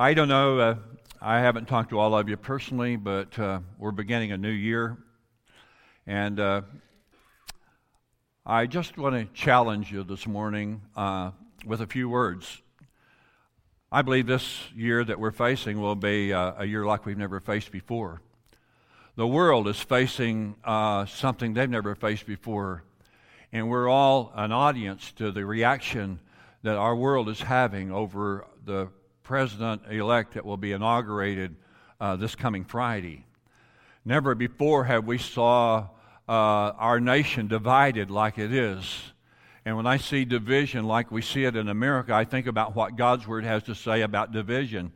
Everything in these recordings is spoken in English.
I don't know, uh, I haven't talked to all of you personally, but uh, we're beginning a new year. And uh, I just want to challenge you this morning uh, with a few words. I believe this year that we're facing will be uh, a year like we've never faced before. The world is facing uh, something they've never faced before, and we're all an audience to the reaction that our world is having over the president elect that will be inaugurated uh, this coming Friday. Never before have we saw uh, our nation divided like it is. And when I see division like we see it in America, I think about what God's Word has to say about division.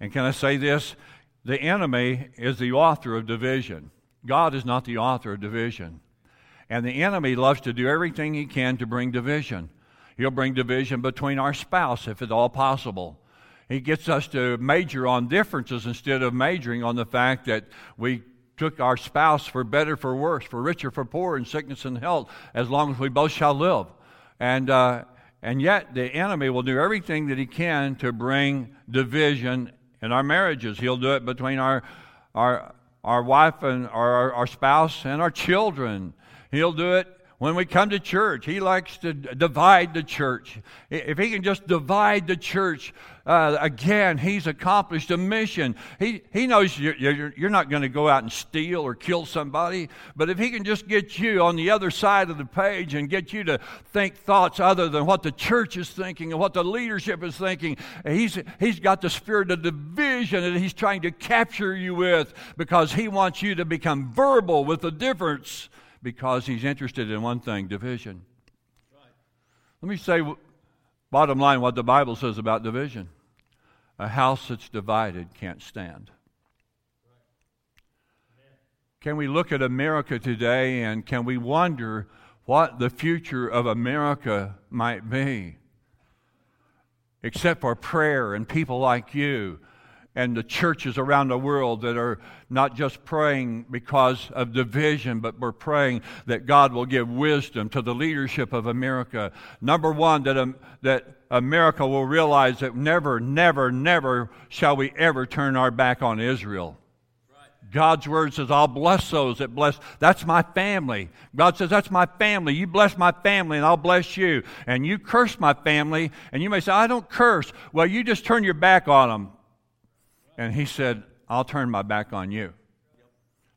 And can I say this? The enemy is the author of division. God is not the author of division. And the enemy loves to do everything he can to bring division. He'll bring division between our spouse if at all possible. He gets us to major on differences instead of majoring on the fact that we took our spouse for better, for worse, for richer, for poor, in sickness and health, as long as we both shall live. And, uh, and yet, the enemy will do everything that he can to bring division in our marriages. He'll do it between our, our, our wife and our, our spouse and our children. He'll do it when we come to church, he likes to divide the church. If he can just divide the church, uh, again, he's accomplished a mission. He, he knows you're, you're, you're not going to go out and steal or kill somebody, but if he can just get you on the other side of the page and get you to think thoughts other than what the church is thinking and what the leadership is thinking, he's, he's got the spirit of division that he's trying to capture you with because he wants you to become verbal with the difference because he's interested in one thing division. Right. Let me say, bottom line, what the Bible says about division. A house that's divided can't stand. Can we look at America today and can we wonder what the future of America might be? Except for prayer and people like you and the churches around the world that are not just praying because of division, but we're praying that God will give wisdom to the leadership of America. Number one, that, um, that America will realize that never, never, never shall we ever turn our back on Israel. God's word says, I'll bless those that bless. That's my family. God says, That's my family. You bless my family and I'll bless you. And you curse my family. And you may say, I don't curse. Well, you just turn your back on them. And he said, I'll turn my back on you.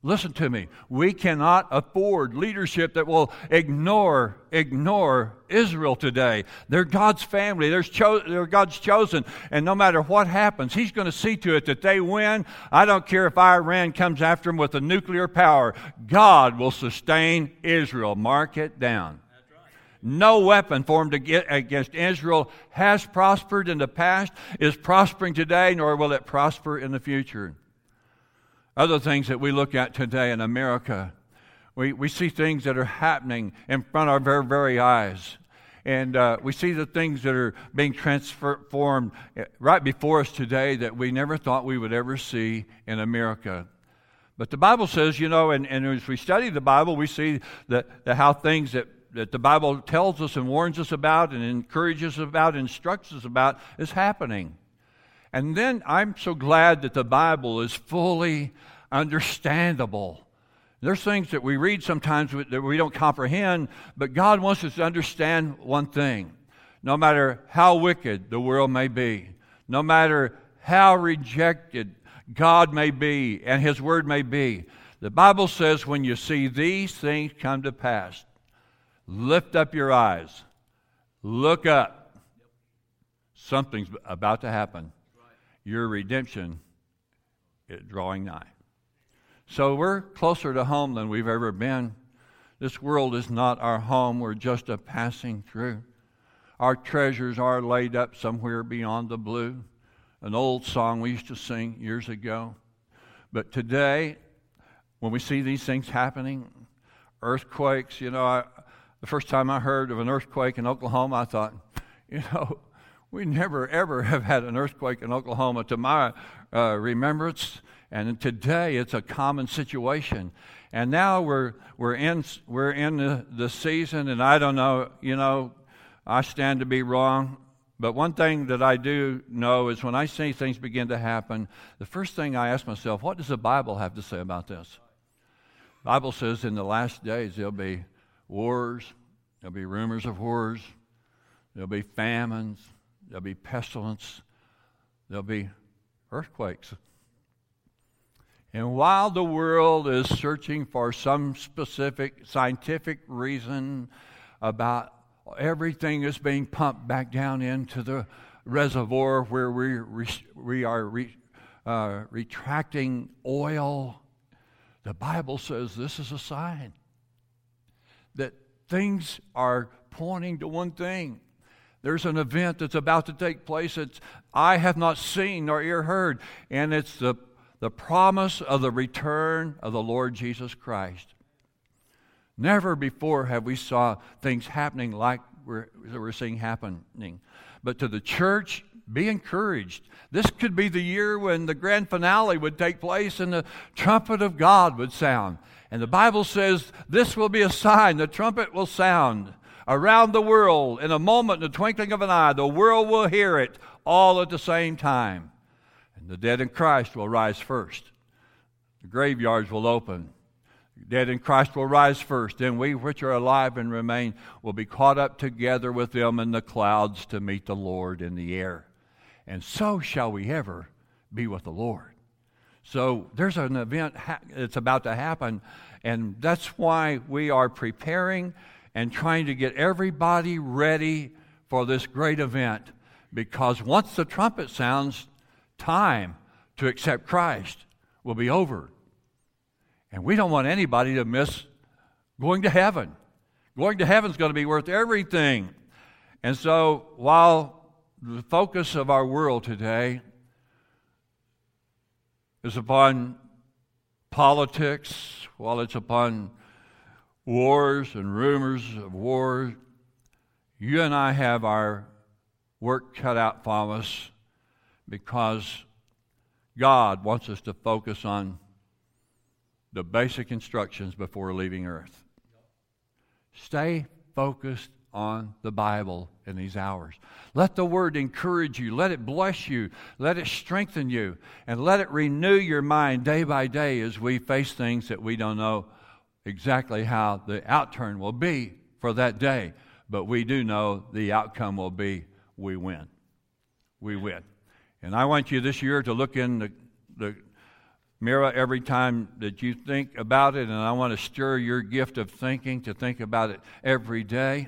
Listen to me. We cannot afford leadership that will ignore ignore Israel today. They're God's family. They're, cho- they're God's chosen. And no matter what happens, He's going to see to it that they win. I don't care if Iran comes after them with a nuclear power. God will sustain Israel. Mark it down. No weapon formed against Israel has prospered in the past, is prospering today, nor will it prosper in the future. Other things that we look at today in America, we, we see things that are happening in front of our very, very eyes. And uh, we see the things that are being transformed right before us today that we never thought we would ever see in America. But the Bible says, you know, and, and as we study the Bible, we see that, that how things that that the Bible tells us and warns us about and encourages us about, instructs us about, is happening. And then I'm so glad that the Bible is fully understandable. There's things that we read sometimes that we don't comprehend, but God wants us to understand one thing. No matter how wicked the world may be, no matter how rejected God may be and His Word may be, the Bible says when you see these things come to pass, Lift up your eyes. Look up. Something's about to happen. Your redemption is drawing nigh. So we're closer to home than we've ever been. This world is not our home. We're just a passing through. Our treasures are laid up somewhere beyond the blue. An old song we used to sing years ago. But today, when we see these things happening, earthquakes, you know, I, the first time I heard of an earthquake in Oklahoma, I thought, you know, we never ever have had an earthquake in Oklahoma to my uh, remembrance. And today it's a common situation. And now we're, we're in, we're in the, the season, and I don't know, you know, I stand to be wrong, But one thing that I do know is when I see things begin to happen, the first thing I ask myself, what does the Bible have to say about this? The Bible says in the last days there'll be wars, there'll be rumors of wars, there'll be famines, there'll be pestilence, there'll be earthquakes. And while the world is searching for some specific scientific reason about everything is being pumped back down into the reservoir where we, we are re, uh, retracting oil, the Bible says this is a sign that things are pointing to one thing. There's an event that's about to take place that I have not seen nor ear heard, and it's the the promise of the return of the Lord Jesus Christ. Never before have we saw things happening like we're, we're seeing happening. But to the church, be encouraged. This could be the year when the grand finale would take place and the trumpet of God would sound. And the Bible says this will be a sign. The trumpet will sound around the world in a moment, in the twinkling of an eye. The world will hear it all at the same time. And the dead in Christ will rise first. The graveyards will open. The dead in Christ will rise first. Then we which are alive and remain will be caught up together with them in the clouds to meet the Lord in the air. And so shall we ever be with the Lord. So there's an event that's about to happen, and that's why we are preparing and trying to get everybody ready for this great event. Because once the trumpet sounds, time to accept Christ will be over. And we don't want anybody to miss going to heaven. Going to heaven is going to be worth everything. And so, while the focus of our world today is upon politics, while it's upon wars and rumors of war, you and I have our work cut out for us because God wants us to focus on the basic instructions before leaving earth. Stay focused on the Bible in these hours. Let the Word encourage you. Let it bless you. Let it strengthen you. And let it renew your mind day by day as we face things that we don't know exactly how the outturn will be for that day. But we do know the outcome will be we win. We win. And I want you this year to look in the, the mirror every time that you think about it, and I want to stir your gift of thinking to think about it every day.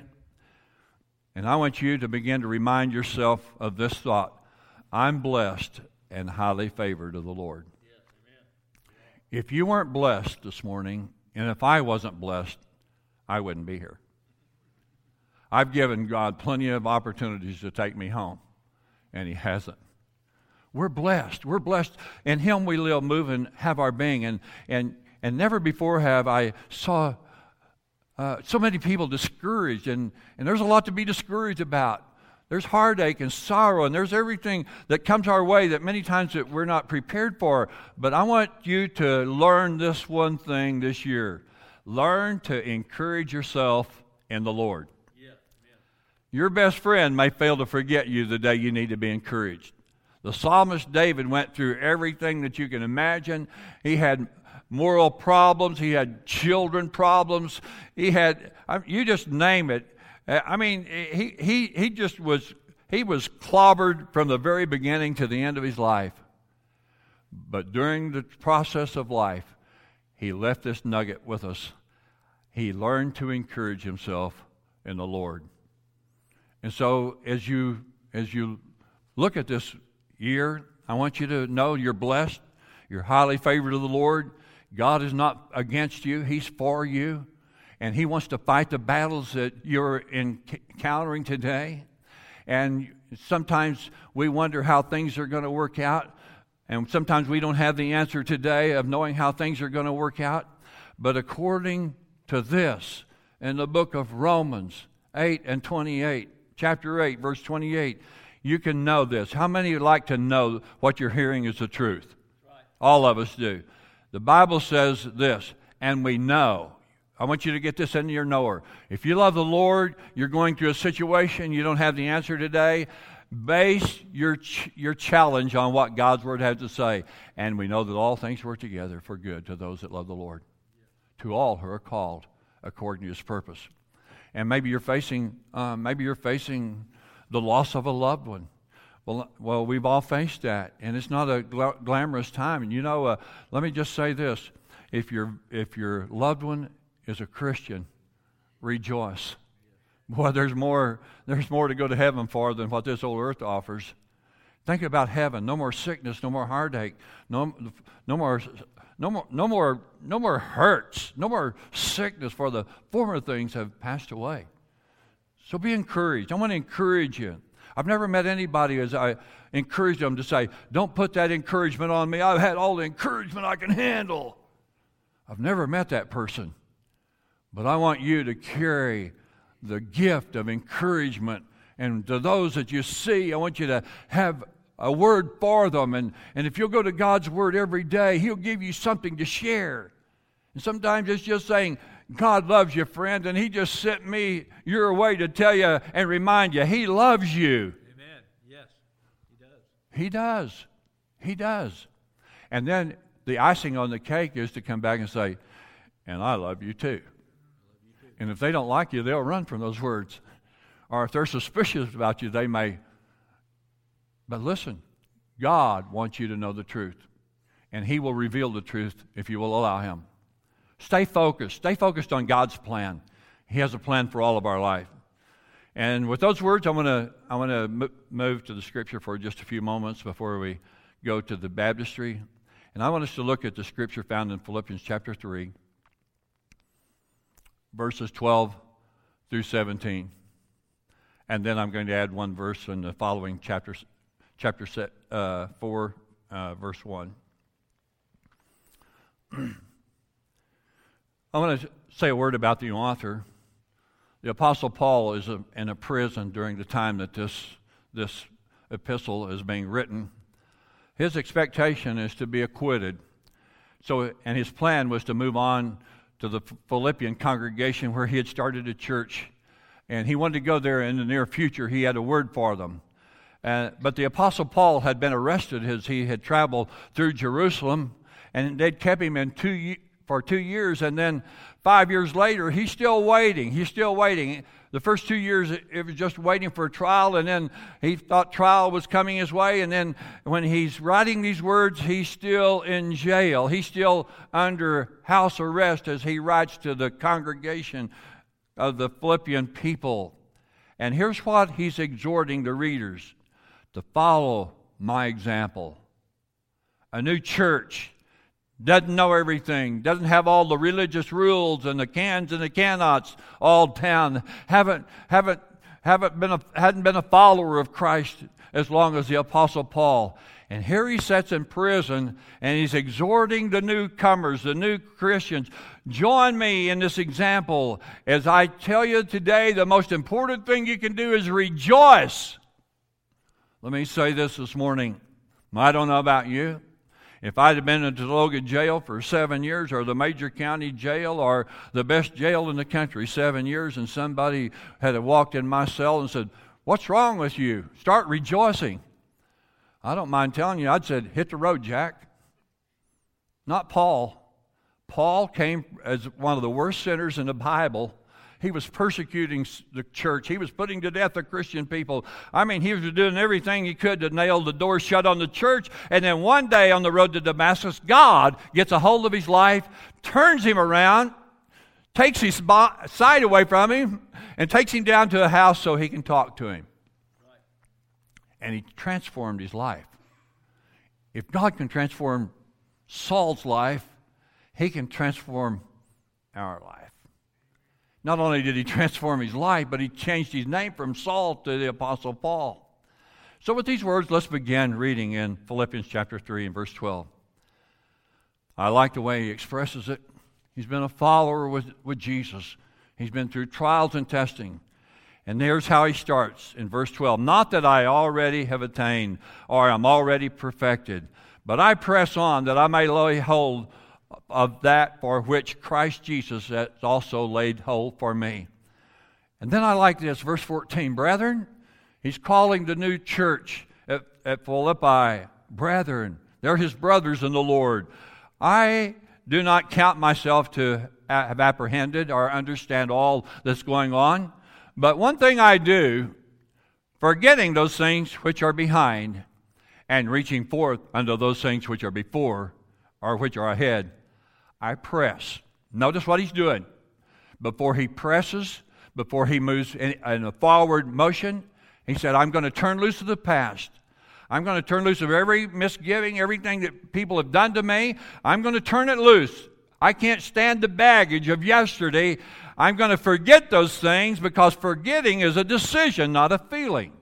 And I want you to begin to remind yourself of this thought I'm blessed and highly favored of the Lord. If you weren't blessed this morning, and if I wasn't blessed, I wouldn't be here. I've given God plenty of opportunities to take me home, and He hasn't. We're blessed. We're blessed. In Him we live, move, and have our being. And, and, and never before have I saw uh, so many people discouraged. And, and there's a lot to be discouraged about. There's heartache and sorrow, and there's everything that comes our way that many times that we're not prepared for. But I want you to learn this one thing this year. Learn to encourage yourself in the Lord. Yeah, Your best friend may fail to forget you the day you need to be encouraged. The psalmist David went through everything that you can imagine. He had moral problems, he had children problems, he had, you just name it. Uh, I mean, he, he, he just was, he was clobbered from the very beginning to the end of his life. But during the process of life, he left this nugget with us. He learned to encourage himself in the Lord. And so as you as you look at this year, I want you to know you're blessed. You're highly favored of the Lord. God is not against you, He's for you. And He wants to fight the battles that you're encountering today. And sometimes we wonder how things are going to work out. And sometimes we don't have the answer today of knowing how things are going to work out. But according to this, in the book of Romans 8 and 28, chapter 8, verse 28, you can know this. How many would like to know what you're hearing is the truth? All of us do. The Bible says this, and we know. I want you to get this into your knower. If you love the Lord, you're going through a situation, you don't have the answer today, Base your, ch- your challenge on what God's Word has to say. And we know that all things work together for good to those that love the Lord, to all who are called according to His purpose. And maybe you're facing, uh, maybe you're facing the loss of a loved one. Well, well, we've all faced that, and it's not a gl- glamorous time. And you know, uh, let me just say this: if your if your loved one is a Christian, rejoice. Boy, there's more, there's more to go to heaven for than what this old earth offers. Think about heaven. No more sickness, no more heartache, no, no more no more, no more, no more hurts, no more sickness, for the former things have passed away. So be encouraged. I want to encourage you. I've never met anybody as I encourage them to say, Don't put that encouragement on me. I've had all the encouragement I can handle. I've never met that person. But I want you to carry the gift of encouragement. And to those that you see, I want you to have a word for them. And, and if you'll go to God's word every day, He'll give you something to share. And sometimes it's just saying, God loves you, friend, and He just sent me your way to tell you and remind you He loves you. Amen. Yes, He does. He does. He does. And then the icing on the cake is to come back and say, and I love you too. And if they don't like you, they'll run from those words. Or if they're suspicious about you, they may. But listen, God wants you to know the truth. And He will reveal the truth if you will allow Him. Stay focused. Stay focused on God's plan. He has a plan for all of our life. And with those words, I want to I want to move to the scripture for just a few moments before we go to the baptistry. And I want us to look at the scripture found in Philippians chapter 3 verses 12 through 17. And then I'm going to add one verse in the following chapter, chapter uh, 4, uh, verse 1. I want to say a word about the author. The Apostle Paul is in a prison during the time that this, this epistle is being written. His expectation is to be acquitted. So, and his plan was to move on to the Philippian congregation where he had started a church. And he wanted to go there in the near future. He had a word for them. Uh, but the Apostle Paul had been arrested as he had traveled through Jerusalem, and they'd kept him in two, for two years. And then five years later, he's still waiting. He's still waiting. The first two years, it was just waiting for a trial, and then he thought trial was coming his way. And then when he's writing these words, he's still in jail. He's still under house arrest as he writes to the congregation of the Philippian people. And here's what he's exhorting the readers to follow my example. A new church doesn't know everything, doesn't have all the religious rules and the cans and the cannots all down, haven't, haven't, haven't been a, hadn't been a follower of Christ as long as the Apostle Paul. And here he sits in prison and he's exhorting the newcomers, the new Christians, join me in this example. As I tell you today, the most important thing you can do is rejoice. Let me say this this morning. I don't know about you. If I'd have been in Logan jail for seven years, or the major county jail, or the best jail in the country, seven years, and somebody had walked in my cell and said, What's wrong with you? Start rejoicing. I don't mind telling you, I'd said, Hit the road, Jack. Not Paul. Paul came as one of the worst sinners in the Bible he was persecuting the church. He was putting to death the Christian people. I mean, he was doing everything he could to nail the door shut on the church. And then one day on the road to Damascus, God gets a hold of his life, turns him around, takes his sight away from him, and takes him down to a house so he can talk to him. And he transformed his life. If God can transform Saul's life, he can transform our life. Not only did he transform his life, but he changed his name from Saul to the Apostle Paul. So, with these words, let's begin reading in Philippians chapter 3 and verse 12. I like the way he expresses it. He's been a follower with, with Jesus, he's been through trials and testing. And there's how he starts in verse 12 Not that I already have attained or I'm already perfected, but I press on that I may lay hold of that for which Christ Jesus has also laid hold for me. And then I like this, verse 14. Brethren, He's calling the new church at, at Philippi, brethren. They're his brothers in the Lord. I do not count myself to have apprehended or understand all that's going on. But one thing I do, forgetting those things which are behind and reaching forth unto those things which are before or which are ahead, I press. Notice what he's doing. Before he presses, before he moves in, in a forward motion, he said, I'm going to turn loose of the past. I'm going to turn loose of every misgiving, everything that people have done to me. I'm going to turn it loose. I can't stand the baggage of yesterday. I'm going to forget those things because forgetting is a decision, not a feeling.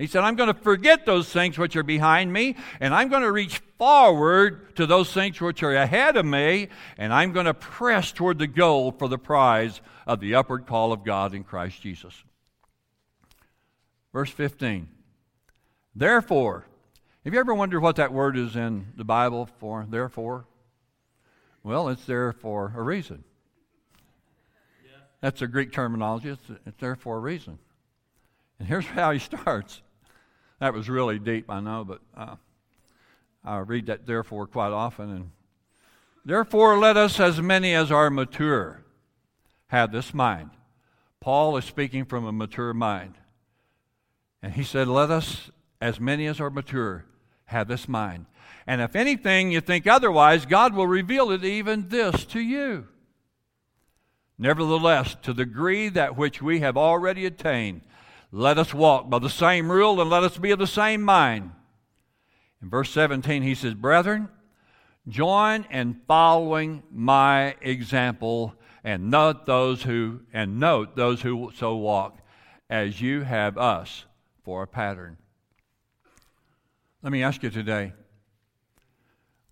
He said, I'm going to forget those things which are behind me, and I'm going to reach forward to those things which are ahead of me, and I'm going to press toward the goal for the prize of the upward call of God in Christ Jesus. Verse 15. Therefore, have you ever wondered what that word is in the Bible for therefore? Well, it's there for a reason. That's a Greek terminology. It's, it's there for a reason. And here's how he starts. That was really deep, I know, but uh, I read that therefore quite often. And therefore, let us, as many as are mature, have this mind. Paul is speaking from a mature mind. And he said, Let us, as many as are mature, have this mind. And if anything you think otherwise, God will reveal it even this to you. Nevertheless, to the degree that which we have already attained, let us walk by the same rule and let us be of the same mind. In verse 17, he says, Brethren, join in following my example and note those who and note those who so walk as you have us for a pattern. Let me ask you today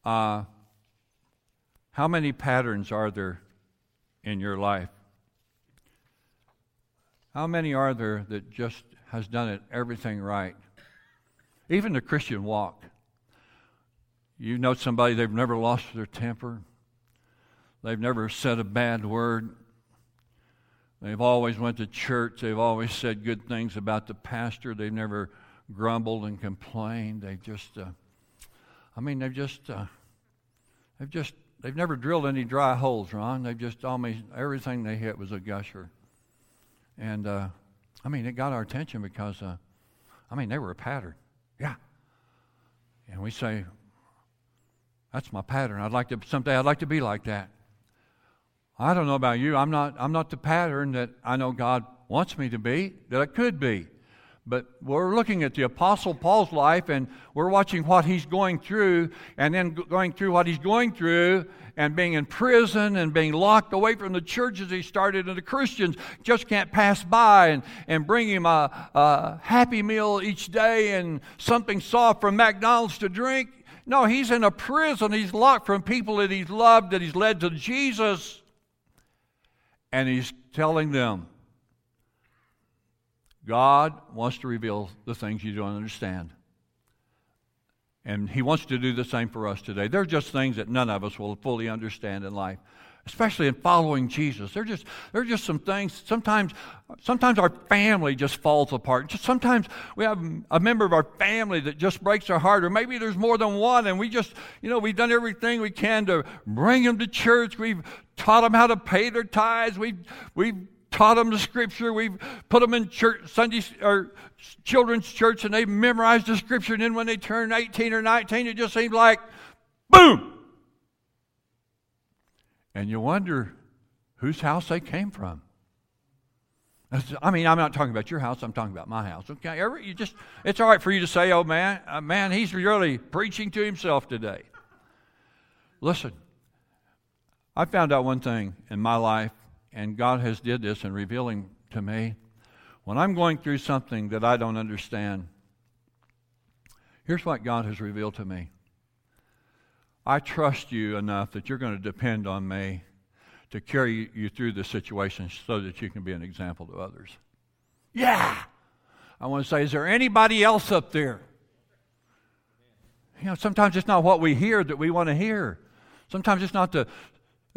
uh, how many patterns are there in your life? How many are there that just has done it everything right? Even the Christian walk. You know somebody they've never lost their temper. They've never said a bad word. They've always went to church. They've always said good things about the pastor. They've never grumbled and complained. They've just, uh, I mean, they've just, uh, they've just, they've never drilled any dry holes, Ron. They've just almost everything they hit was a gusher. And uh, I mean, it got our attention because, uh, I mean, they were a pattern. Yeah. And we say, that's my pattern. I'd like to someday. I'd like to be like that. I don't know about you. I'm not, I'm not the pattern that I know God wants me to be, that I could be. But we're looking at the Apostle Paul's life and we're watching what he's going through, and then going through what he's going through, and being in prison and being locked away from the churches he started, and the Christians just can't pass by and, and bring him a, a happy meal each day and something soft from McDonald's to drink. No, he's in a prison. He's locked from people that he's loved, that he's led to Jesus and he's telling them, God wants to reveal the things you don't understand. And he wants to do the same for us today. There are just things that none of us will fully understand in life especially in following Jesus. There are just there are just some things. Sometimes sometimes our family just falls apart. Just sometimes we have a member of our family that just breaks our heart, or maybe there's more than one, and we just you know we've done everything we can to bring them to church. We've taught them how to pay their tithes. We've we've taught them the scripture. We've put them in church, Sunday or children's church, and they've memorized the scripture. And then when they turn 18 or 19, it just seems like, boom, and you wonder whose house they came from. I mean, I'm not talking about your house. I'm talking about my house. Okay, you just it's all right for you to say, "Oh man, uh, man, he's really preaching to himself today." Listen, I found out one thing in my life, and God has did this in revealing to me. When I'm going through something that I don't understand, here's what God has revealed to me. I trust you enough that you're going to depend on me to carry you through the situation so that you can be an example to others. Yeah! I want to say, is there anybody else up there? You know, sometimes it's not what we hear that we want to hear. Sometimes it's not the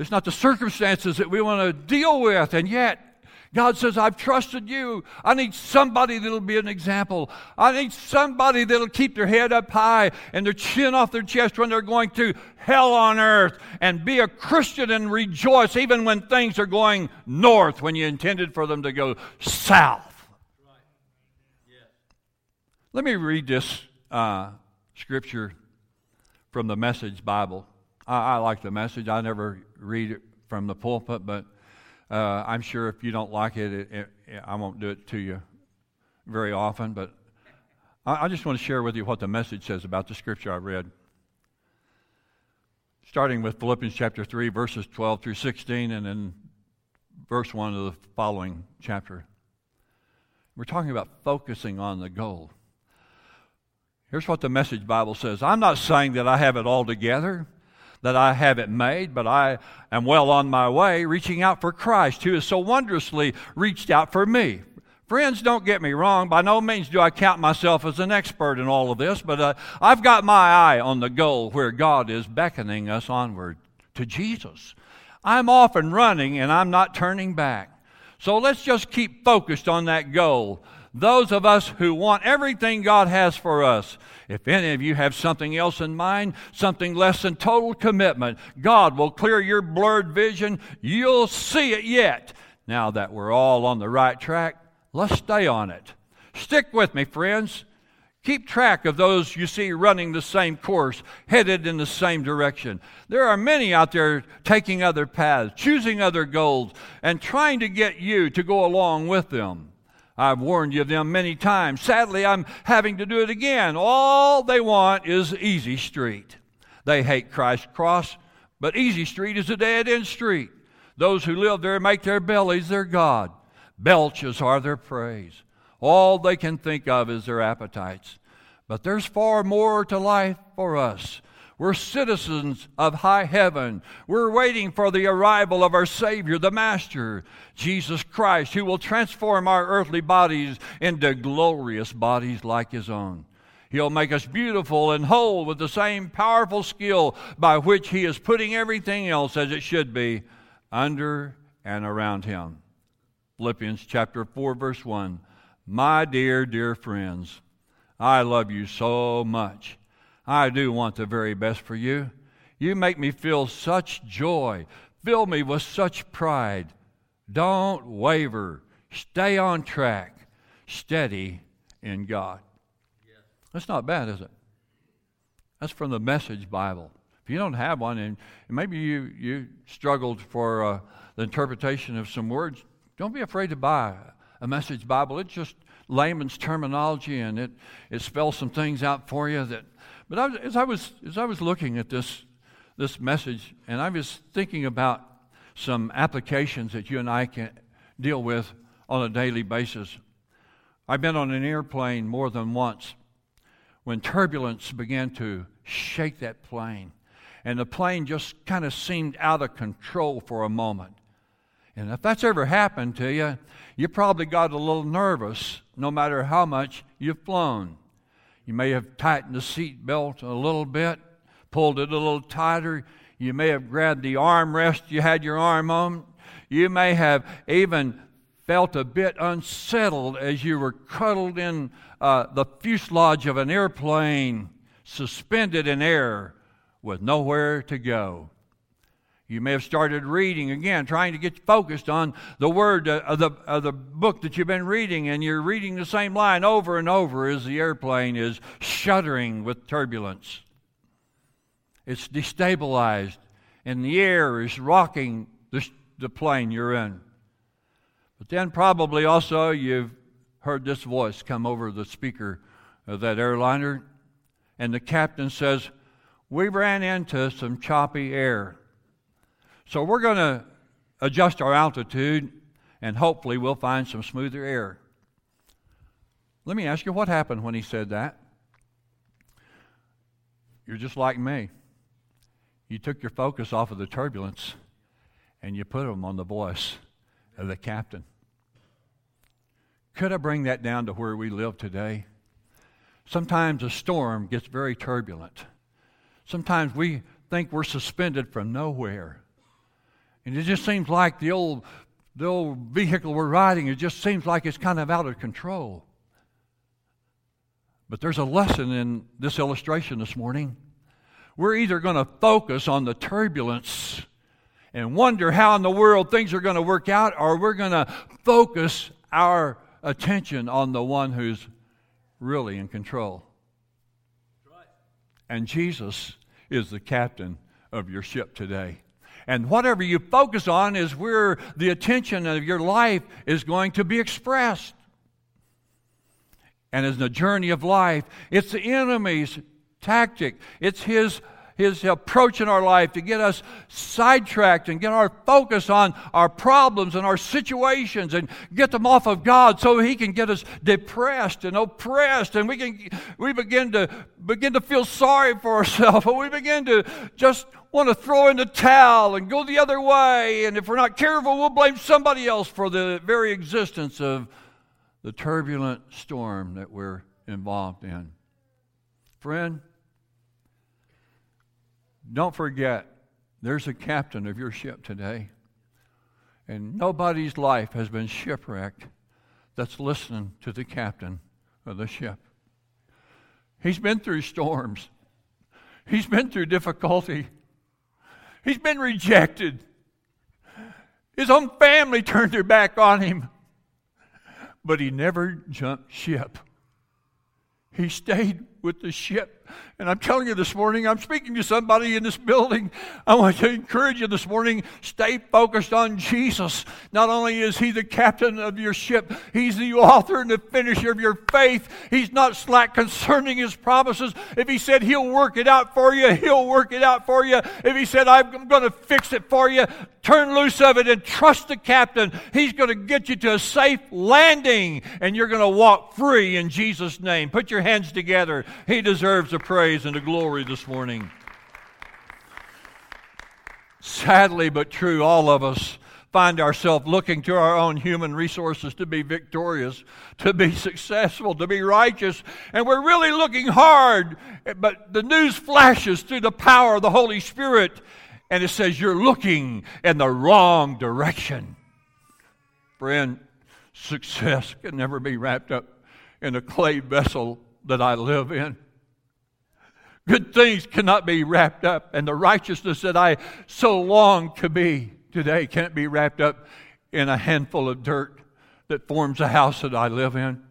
it's not the circumstances that we want to deal with, and yet God says, I've trusted you. I need somebody that'll be an example. I need somebody that'll keep their head up high and their chin off their chest when they're going to hell on earth and be a Christian and rejoice even when things are going north when you intended for them to go south. Let me read this uh, scripture from the Message Bible. I, I like the message. I never read it from the pulpit, but uh, I'm sure if you don't like it, it, it, I won't do it to you very often, but I, I just want to share with you what the message says about the scripture I read. Starting with Philippians chapter 3, verses 12 through 16, and then verse 1 of the following chapter. We're talking about focusing on the goal. Here's what the Message Bible says I'm not saying that I have it all together that I haven't made, but I am well on my way reaching out for Christ, who has so wondrously reached out for me. Friends, don't get me wrong. By no means do I count myself as an expert in all of this, but uh, I've got my eye on the goal where God is beckoning us onward to Jesus. I'm off and running, and I'm not turning back. So let's just keep focused on that goal. Those of us who want everything God has for us, if any of you have something else in mind, something less than total commitment, God will clear your blurred vision. You'll see it yet. Now that we're all on the right track, let's stay on it. Stick with me, friends. Keep track of those you see running the same course, headed in the same direction. There are many out there taking other paths, choosing other goals, and trying to get you to go along with them. I've warned you of them many times. Sadly, I'm having to do it again. All they want is Easy Street. They hate Christ's cross, but Easy Street is a dead end street. Those who live there make their bellies their God. Belches are their praise. All they can think of is their appetites. But there's far more to life for us. We're citizens of high heaven. We're waiting for the arrival of our Savior, the Master, Jesus Christ, who will transform our earthly bodies into glorious bodies like His own. He'll make us beautiful and whole with the same powerful skill by which He is putting everything else as it should be under and around Him. Philippians chapter 4, verse 1. My dear, dear friends, I love you so much I do want the very best for you. You make me feel such joy, fill me with such pride. Don't waver. Stay on track. Steady in God. That's not bad, is it? That's from the Message Bible. If you don't have one, and maybe you, you struggled for uh, the interpretation of some words, don't be afraid to buy a Message Bible. It's just layman's terminology, and it, it spells some things out for you that but I was, as, I was, as I was looking at this, this message, and I was thinking about some applications that you and I can deal with on a daily basis. I've been on an airplane more than once when turbulence began to shake that plane. And the plane just kind of seemed out of control for a moment. And if that's ever happened to you, you probably got a little nervous no matter how much you've flown. You may have tightened the seat belt a little bit, pulled it a little tighter. You may have grabbed the armrest you had your arm on. You may have even felt a bit unsettled as you were cuddled in uh, the fuselage of an airplane, suspended in air with nowhere to go. You may have started reading again, trying to get focused on the word uh, of the, of the book that you've been reading, and you're reading the same line over and over as the airplane is shuddering with turbulence. It's destabilized, and the air is rocking the, the plane you're in. But then, probably also, you've heard this voice come over the speaker of that airliner, and the captain says, We ran into some choppy air. So we're going to adjust our altitude and hopefully we'll find some smoother air. Let me ask you what happened when he said that? You're just like me. You took your focus off of the turbulence and you put them on the voice of the captain. Could I bring that down to where we live today? Sometimes a storm gets very turbulent. Sometimes we think we're suspended from nowhere. And it just seems like the old the old vehicle we're riding, it just seems like it's kind of out of control. But there's a lesson in this illustration this morning. We're either going to focus on the turbulence and wonder how in the world things are going to work out, or we're going to focus our attention on the one who's really in control. And Jesus is the captain of your ship today. And whatever you focus on is where the attention of your life is going to be expressed. And as the journey of life, it's the enemy's tactic, it's his his approach in our life to get us sidetracked and get our focus on our problems and our situations and get them off of God so he can get us depressed and oppressed and we can we begin to begin to feel sorry for ourselves and we begin to just want to throw in the towel and go the other way and if we're not careful we'll blame somebody else for the very existence of the turbulent storm that we're involved in. Friend, don't forget, there's a captain of your ship today. And nobody's life has been shipwrecked that's listening to the captain of the ship. He's been through storms, he's been through difficulty, he's been rejected. His own family turned their back on him, but he never jumped ship. He stayed with the ship. And I'm telling you this morning, I'm speaking to somebody in this building. I want to encourage you this morning stay focused on Jesus. Not only is He the captain of your ship, He's the author and the finisher of your faith. He's not slack concerning His promises. If He said He'll work it out for you, He'll work it out for you. If He said, I'm going to fix it for you, turn loose of it and trust the captain. He's going to get you to a safe landing and you're going to walk free in Jesus' name. Put your hands together. He deserves the praise and the glory this morning. Sadly but true, all of us find ourselves looking to our own human resources to be victorious, to be successful, to be righteous, and we're really looking hard, but the news flashes through the power of the Holy Spirit, and it says you're looking in the wrong direction. Friend, success can never be wrapped up in a clay vessel that I live in. Good things cannot be wrapped up, and the righteousness that I so long to be today can't be wrapped up in a handful of dirt that forms the house that I live in.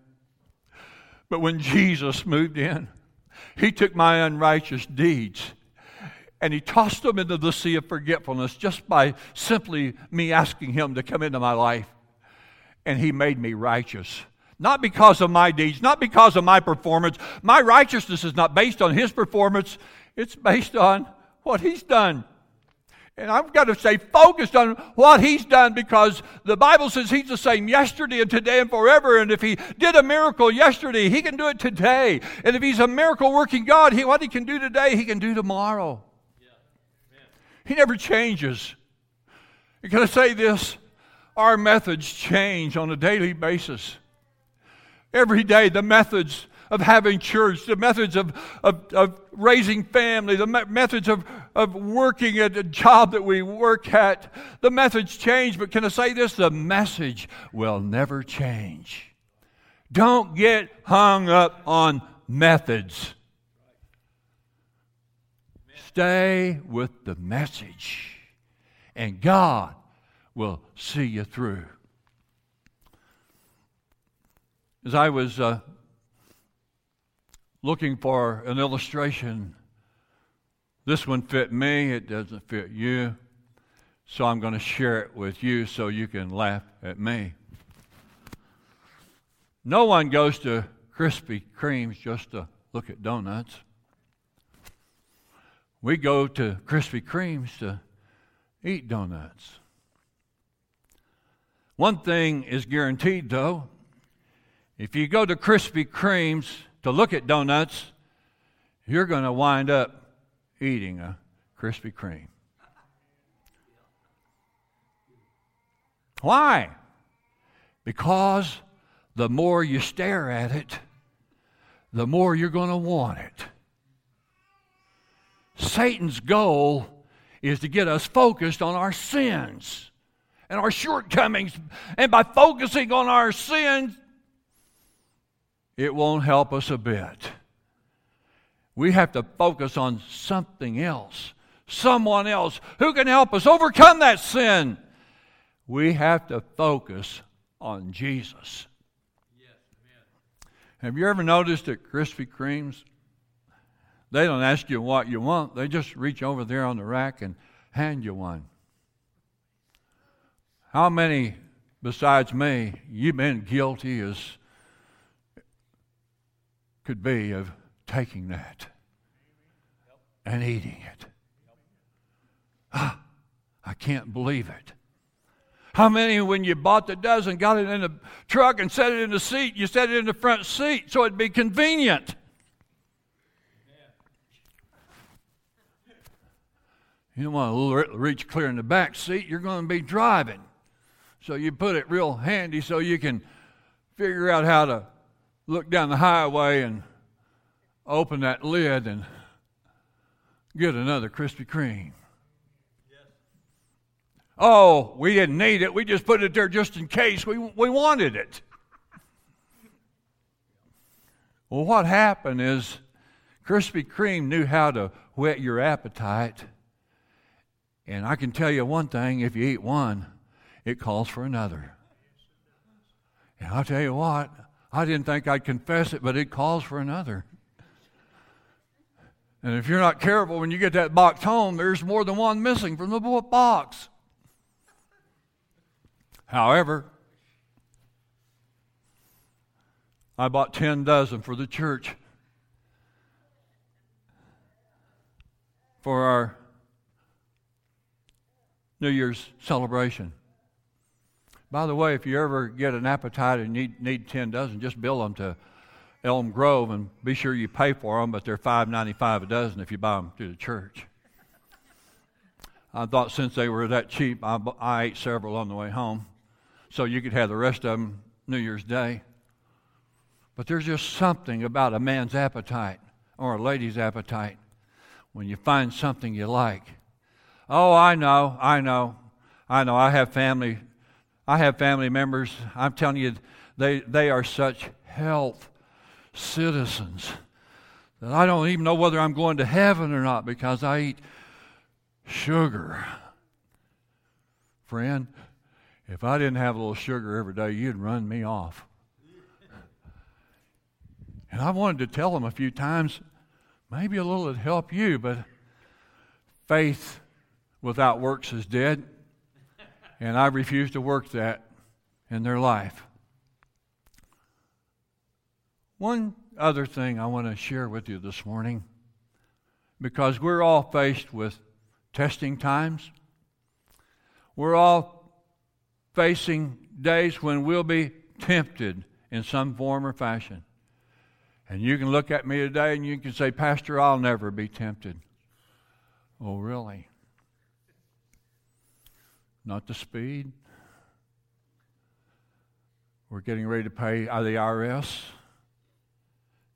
But when Jesus moved in, he took my unrighteous deeds and he tossed them into the sea of forgetfulness just by simply me asking him to come into my life. And he made me righteous. Not because of my deeds, not because of my performance. My righteousness is not based on his performance, it's based on what he's done. And I've got to stay focused on what he's done because the Bible says he's the same yesterday and today and forever. And if he did a miracle yesterday, he can do it today. And if he's a miracle working God, he, what he can do today, he can do tomorrow. Yeah. He never changes. And can I say this? Our methods change on a daily basis. Every day, the methods of having church, the methods of, of, of raising family, the me- methods of, of working at a job that we work at, the methods change. But can I say this? The message will never change. Don't get hung up on methods. Stay with the message, and God will see you through. As I was uh, looking for an illustration, this one fit me, it doesn't fit you. So I'm going to share it with you so you can laugh at me. No one goes to Krispy Kreme's just to look at donuts. We go to Krispy Kreme's to eat donuts. One thing is guaranteed, though if you go to Krispy Kreme's to look at donuts, you're going to wind up eating a Krispy Kreme. Why? Because the more you stare at it, the more you're going to want it. Satan's goal is to get us focused on our sins and our shortcomings. And by focusing on our sins, it won't help us a bit. We have to focus on something else, someone else who can help us overcome that sin. We have to focus on Jesus. Have you ever noticed at Krispy Kremes, they don't ask you what you want, they just reach over there on the rack and hand you one. How many besides me you've been guilty as could be of taking that and eating it? Ah, I can't believe it. How many, when you bought the dozen, got it in the truck and set it in the seat, you set it in the front seat so it'd be convenient? You don't want to reach clear in the back seat, you're going to be driving. So you put it real handy so you can figure out how to look down the highway and open that lid and get another Krispy Kreme. Oh, we didn't need it. We just put it there just in case we, we wanted it. Well, what happened is Krispy Kreme knew how to whet your appetite. And I can tell you one thing if you eat one, it calls for another. And I'll tell you what, I didn't think I'd confess it, but it calls for another. And if you're not careful, when you get that box home, there's more than one missing from the box. However, I bought 10 dozen for the church for our New Year's celebration. By the way, if you ever get an appetite and need, need 10 dozen, just bill them to Elm Grove and be sure you pay for them, but they're $5.95 a dozen if you buy them through the church. I thought since they were that cheap, I, I ate several on the way home so you could have the rest of them New Year's Day. But there's just something about a man's appetite or a lady's appetite when you find something you like. Oh, I know, I know, I know. I have family, I have family members. I'm telling you, they they are such health citizens that I don't even know whether I'm going to heaven or not because I eat sugar. Friend, if I didn't have a little sugar every day, you'd run me off. And I wanted to tell them a few times, maybe a little would help you, but faith without works is dead. And I refuse to work that in their life. One other thing I want to share with you this morning, because we're all faced with testing times. We're all facing days when we'll be tempted in some form or fashion. And you can look at me today and you can say, Pastor, I'll never be tempted. Oh, really? Not the speed. We're getting ready to pay the IRS.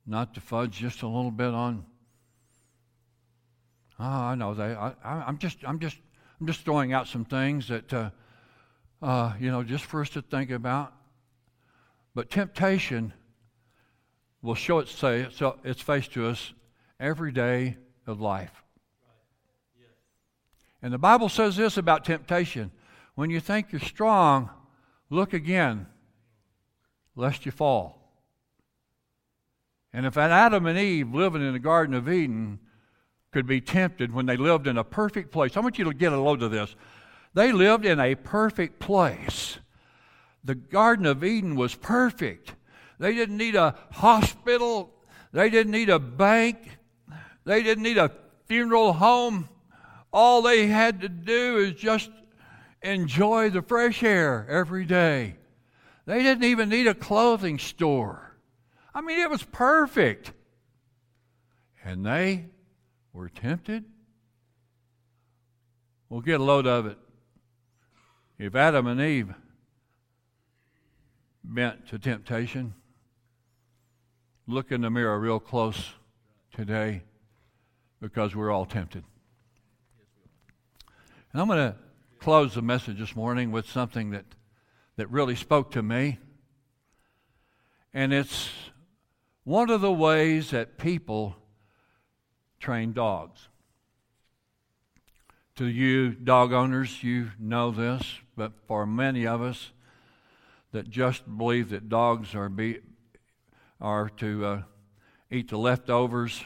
Not to fudge just a little bit on. Oh, I know that. I, am just, I'm just, I'm just throwing out some things that uh, uh, you know, just for us to think about. But temptation will show its, its face to us every day of life. And the Bible says this about temptation when you think you're strong, look again, lest you fall. And if Adam and Eve living in the Garden of Eden could be tempted when they lived in a perfect place, I want you to get a load of this. They lived in a perfect place. The Garden of Eden was perfect. They didn't need a hospital, they didn't need a bank, they didn't need a funeral home. All they had to do is just enjoy the fresh air every day. They didn't even need a clothing store. I mean, it was perfect. And they were tempted. We'll get a load of it. If Adam and Eve bent to temptation, look in the mirror real close today because we're all tempted. And I'm going to close the message this morning with something that, that really spoke to me. And it's one of the ways that people train dogs. To you, dog owners, you know this, but for many of us that just believe that dogs are, be, are to uh, eat the leftovers,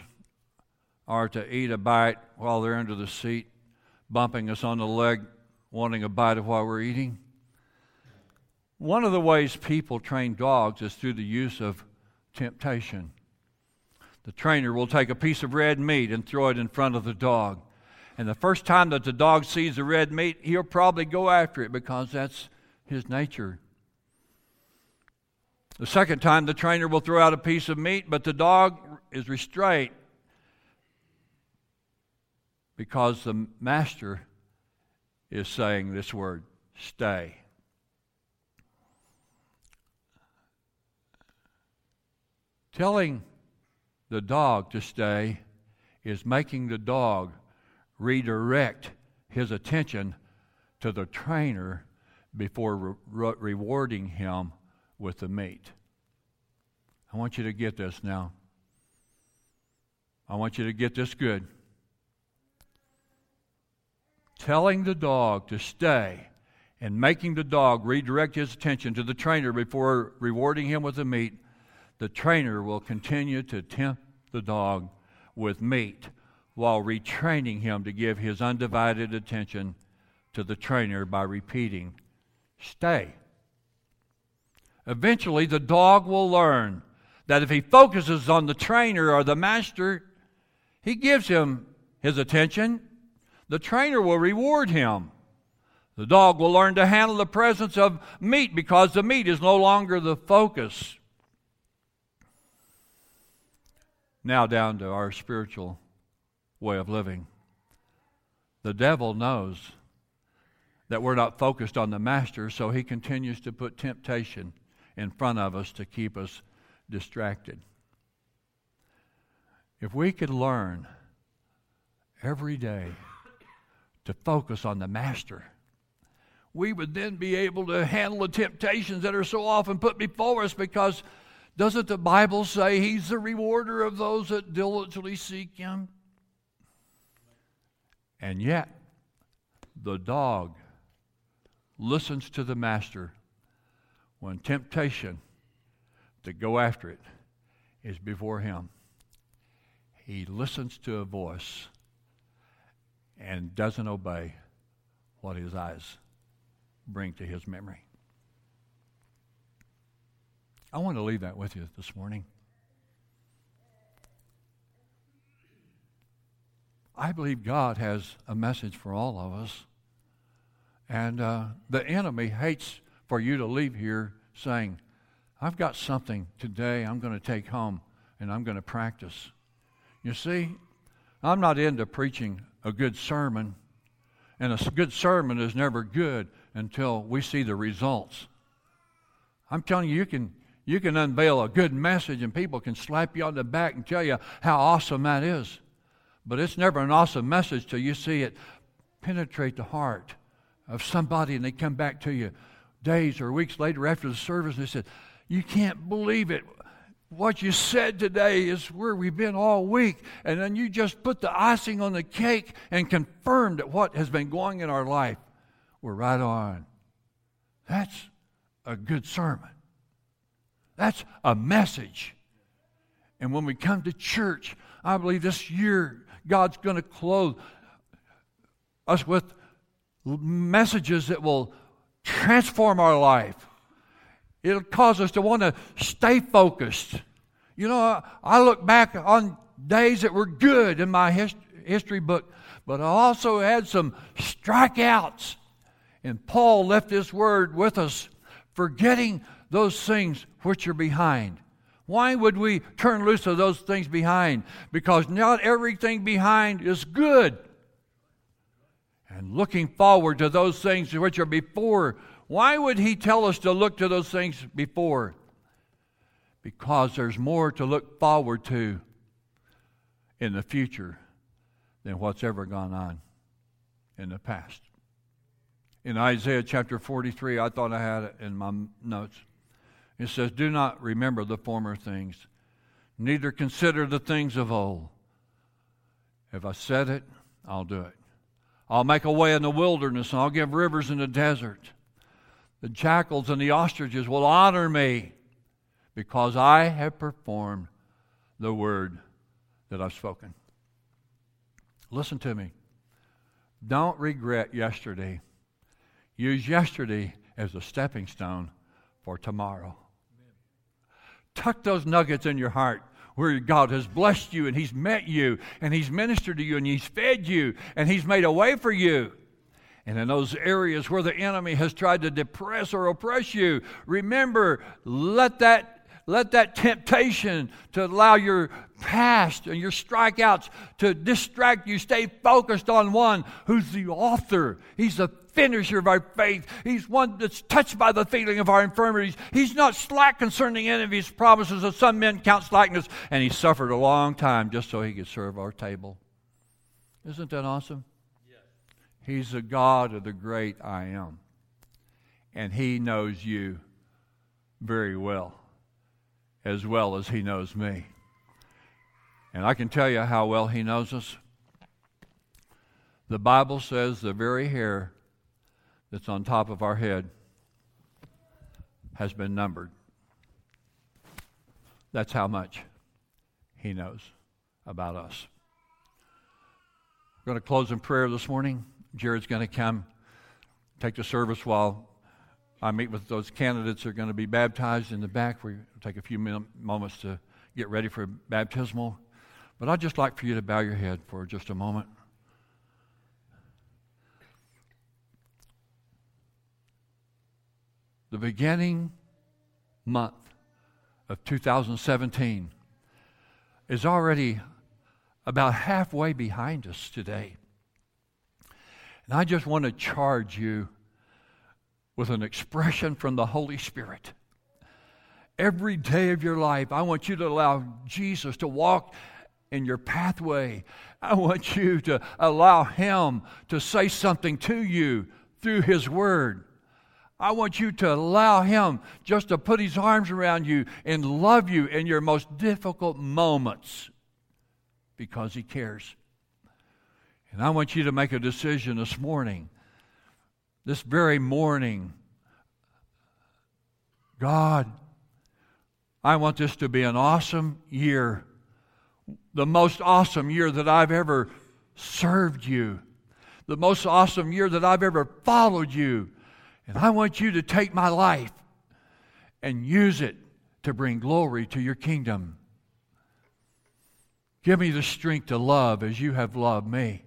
are to eat a bite while they're under the seat, bumping us on the leg, wanting a bite of while we're eating. One of the ways people train dogs is through the use of temptation. The trainer will take a piece of red meat and throw it in front of the dog. And the first time that the dog sees the red meat, he'll probably go after it because that's his nature. The second time, the trainer will throw out a piece of meat, but the dog is restrained because the master is saying this word stay. Telling the dog to stay is making the dog redirect his attention to the trainer before re- rewarding him with the meat. I want you to get this now. I want you to get this good. Telling the dog to stay and making the dog redirect his attention to the trainer before rewarding him with the meat the trainer will continue to tempt the dog with meat while retraining him to give his undivided attention to the trainer by repeating, Stay. Eventually, the dog will learn that if he focuses on the trainer or the master, he gives him his attention, the trainer will reward him. The dog will learn to handle the presence of meat because the meat is no longer the focus. Now, down to our spiritual way of living. The devil knows that we're not focused on the master, so he continues to put temptation in front of us to keep us distracted. If we could learn every day to focus on the master, we would then be able to handle the temptations that are so often put before us because doesn't the Bible say he's the rewarder of those that diligently seek him? And yet, the dog listens to the master when temptation to go after it is before him. He listens to a voice and doesn't obey what his eyes bring to his memory. I want to leave that with you this morning. I believe God has a message for all of us. And uh, the enemy hates for you to leave here saying, I've got something today I'm going to take home and I'm going to practice. You see, I'm not into preaching a good sermon, and a good sermon is never good until we see the results. I'm telling you, you can you can unveil a good message and people can slap you on the back and tell you how awesome that is. But it's never an awesome message till you see it penetrate the heart of somebody and they come back to you days or weeks later after the service and they said, You can't believe it. What you said today is where we've been all week. And then you just put the icing on the cake and confirmed that what has been going in our life. We're right on. That's a good sermon. That's a message. And when we come to church, I believe this year God's going to clothe us with messages that will transform our life. It'll cause us to want to stay focused. You know, I look back on days that were good in my hist- history book, but I also had some strikeouts. And Paul left this word with us forgetting those things which are behind. Why would we turn loose of those things behind? Because not everything behind is good. And looking forward to those things which are before. Why would he tell us to look to those things before? Because there's more to look forward to in the future than what's ever gone on in the past. in Isaiah chapter 43. I thought I had it in my notes. It says, Do not remember the former things, neither consider the things of old. If I said it, I'll do it. I'll make a way in the wilderness, and I'll give rivers in the desert. The jackals and the ostriches will honor me because I have performed the word that I've spoken. Listen to me. Don't regret yesterday. Use yesterday as a stepping stone for tomorrow. Tuck those nuggets in your heart where God has blessed you and He's met you and He's ministered to you and He's fed you and He's made a way for you. And in those areas where the enemy has tried to depress or oppress you, remember, let that let that temptation to allow your past and your strikeouts to distract you stay focused on one who's the author. He's the finisher of our faith. He's one that's touched by the feeling of our infirmities. He's not slack concerning any of his promises, as some men count slackness. And he suffered a long time just so he could serve our table. Isn't that awesome? He's the God of the great I am. And he knows you very well as well as He knows me. And I can tell you how well He knows us. The Bible says the very hair that's on top of our head has been numbered. That's how much He knows about us. We're going to close in prayer this morning. Jared's going to come take the service while I meet with those candidates who are going to be baptized in the back. We take a few moments to get ready for baptismal. But I'd just like for you to bow your head for just a moment. The beginning month of 2017 is already about halfway behind us today. And I just want to charge you with an expression from the Holy Spirit. Every day of your life, I want you to allow Jesus to walk in your pathway. I want you to allow Him to say something to you through His Word. I want you to allow Him just to put His arms around you and love you in your most difficult moments because He cares. And I want you to make a decision this morning this very morning God, I want this to be an awesome year, the most awesome year that I've ever served you, the most awesome year that I've ever followed you. And I want you to take my life and use it to bring glory to your kingdom. Give me the strength to love as you have loved me.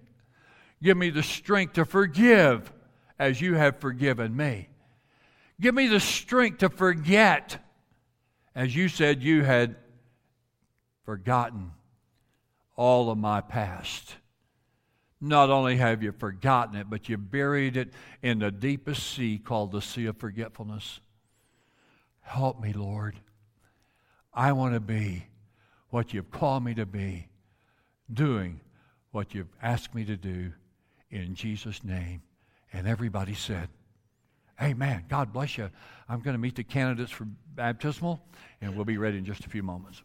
Give me the strength to forgive as you have forgiven me. Give me the strength to forget as you said you had forgotten all of my past. Not only have you forgotten it, but you buried it in the deepest sea called the Sea of Forgetfulness. Help me, Lord. I want to be what you've called me to be, doing what you've asked me to do in Jesus' name. And everybody said, Amen. God bless you. I'm going to meet the candidates for baptismal, and we'll be ready in just a few moments.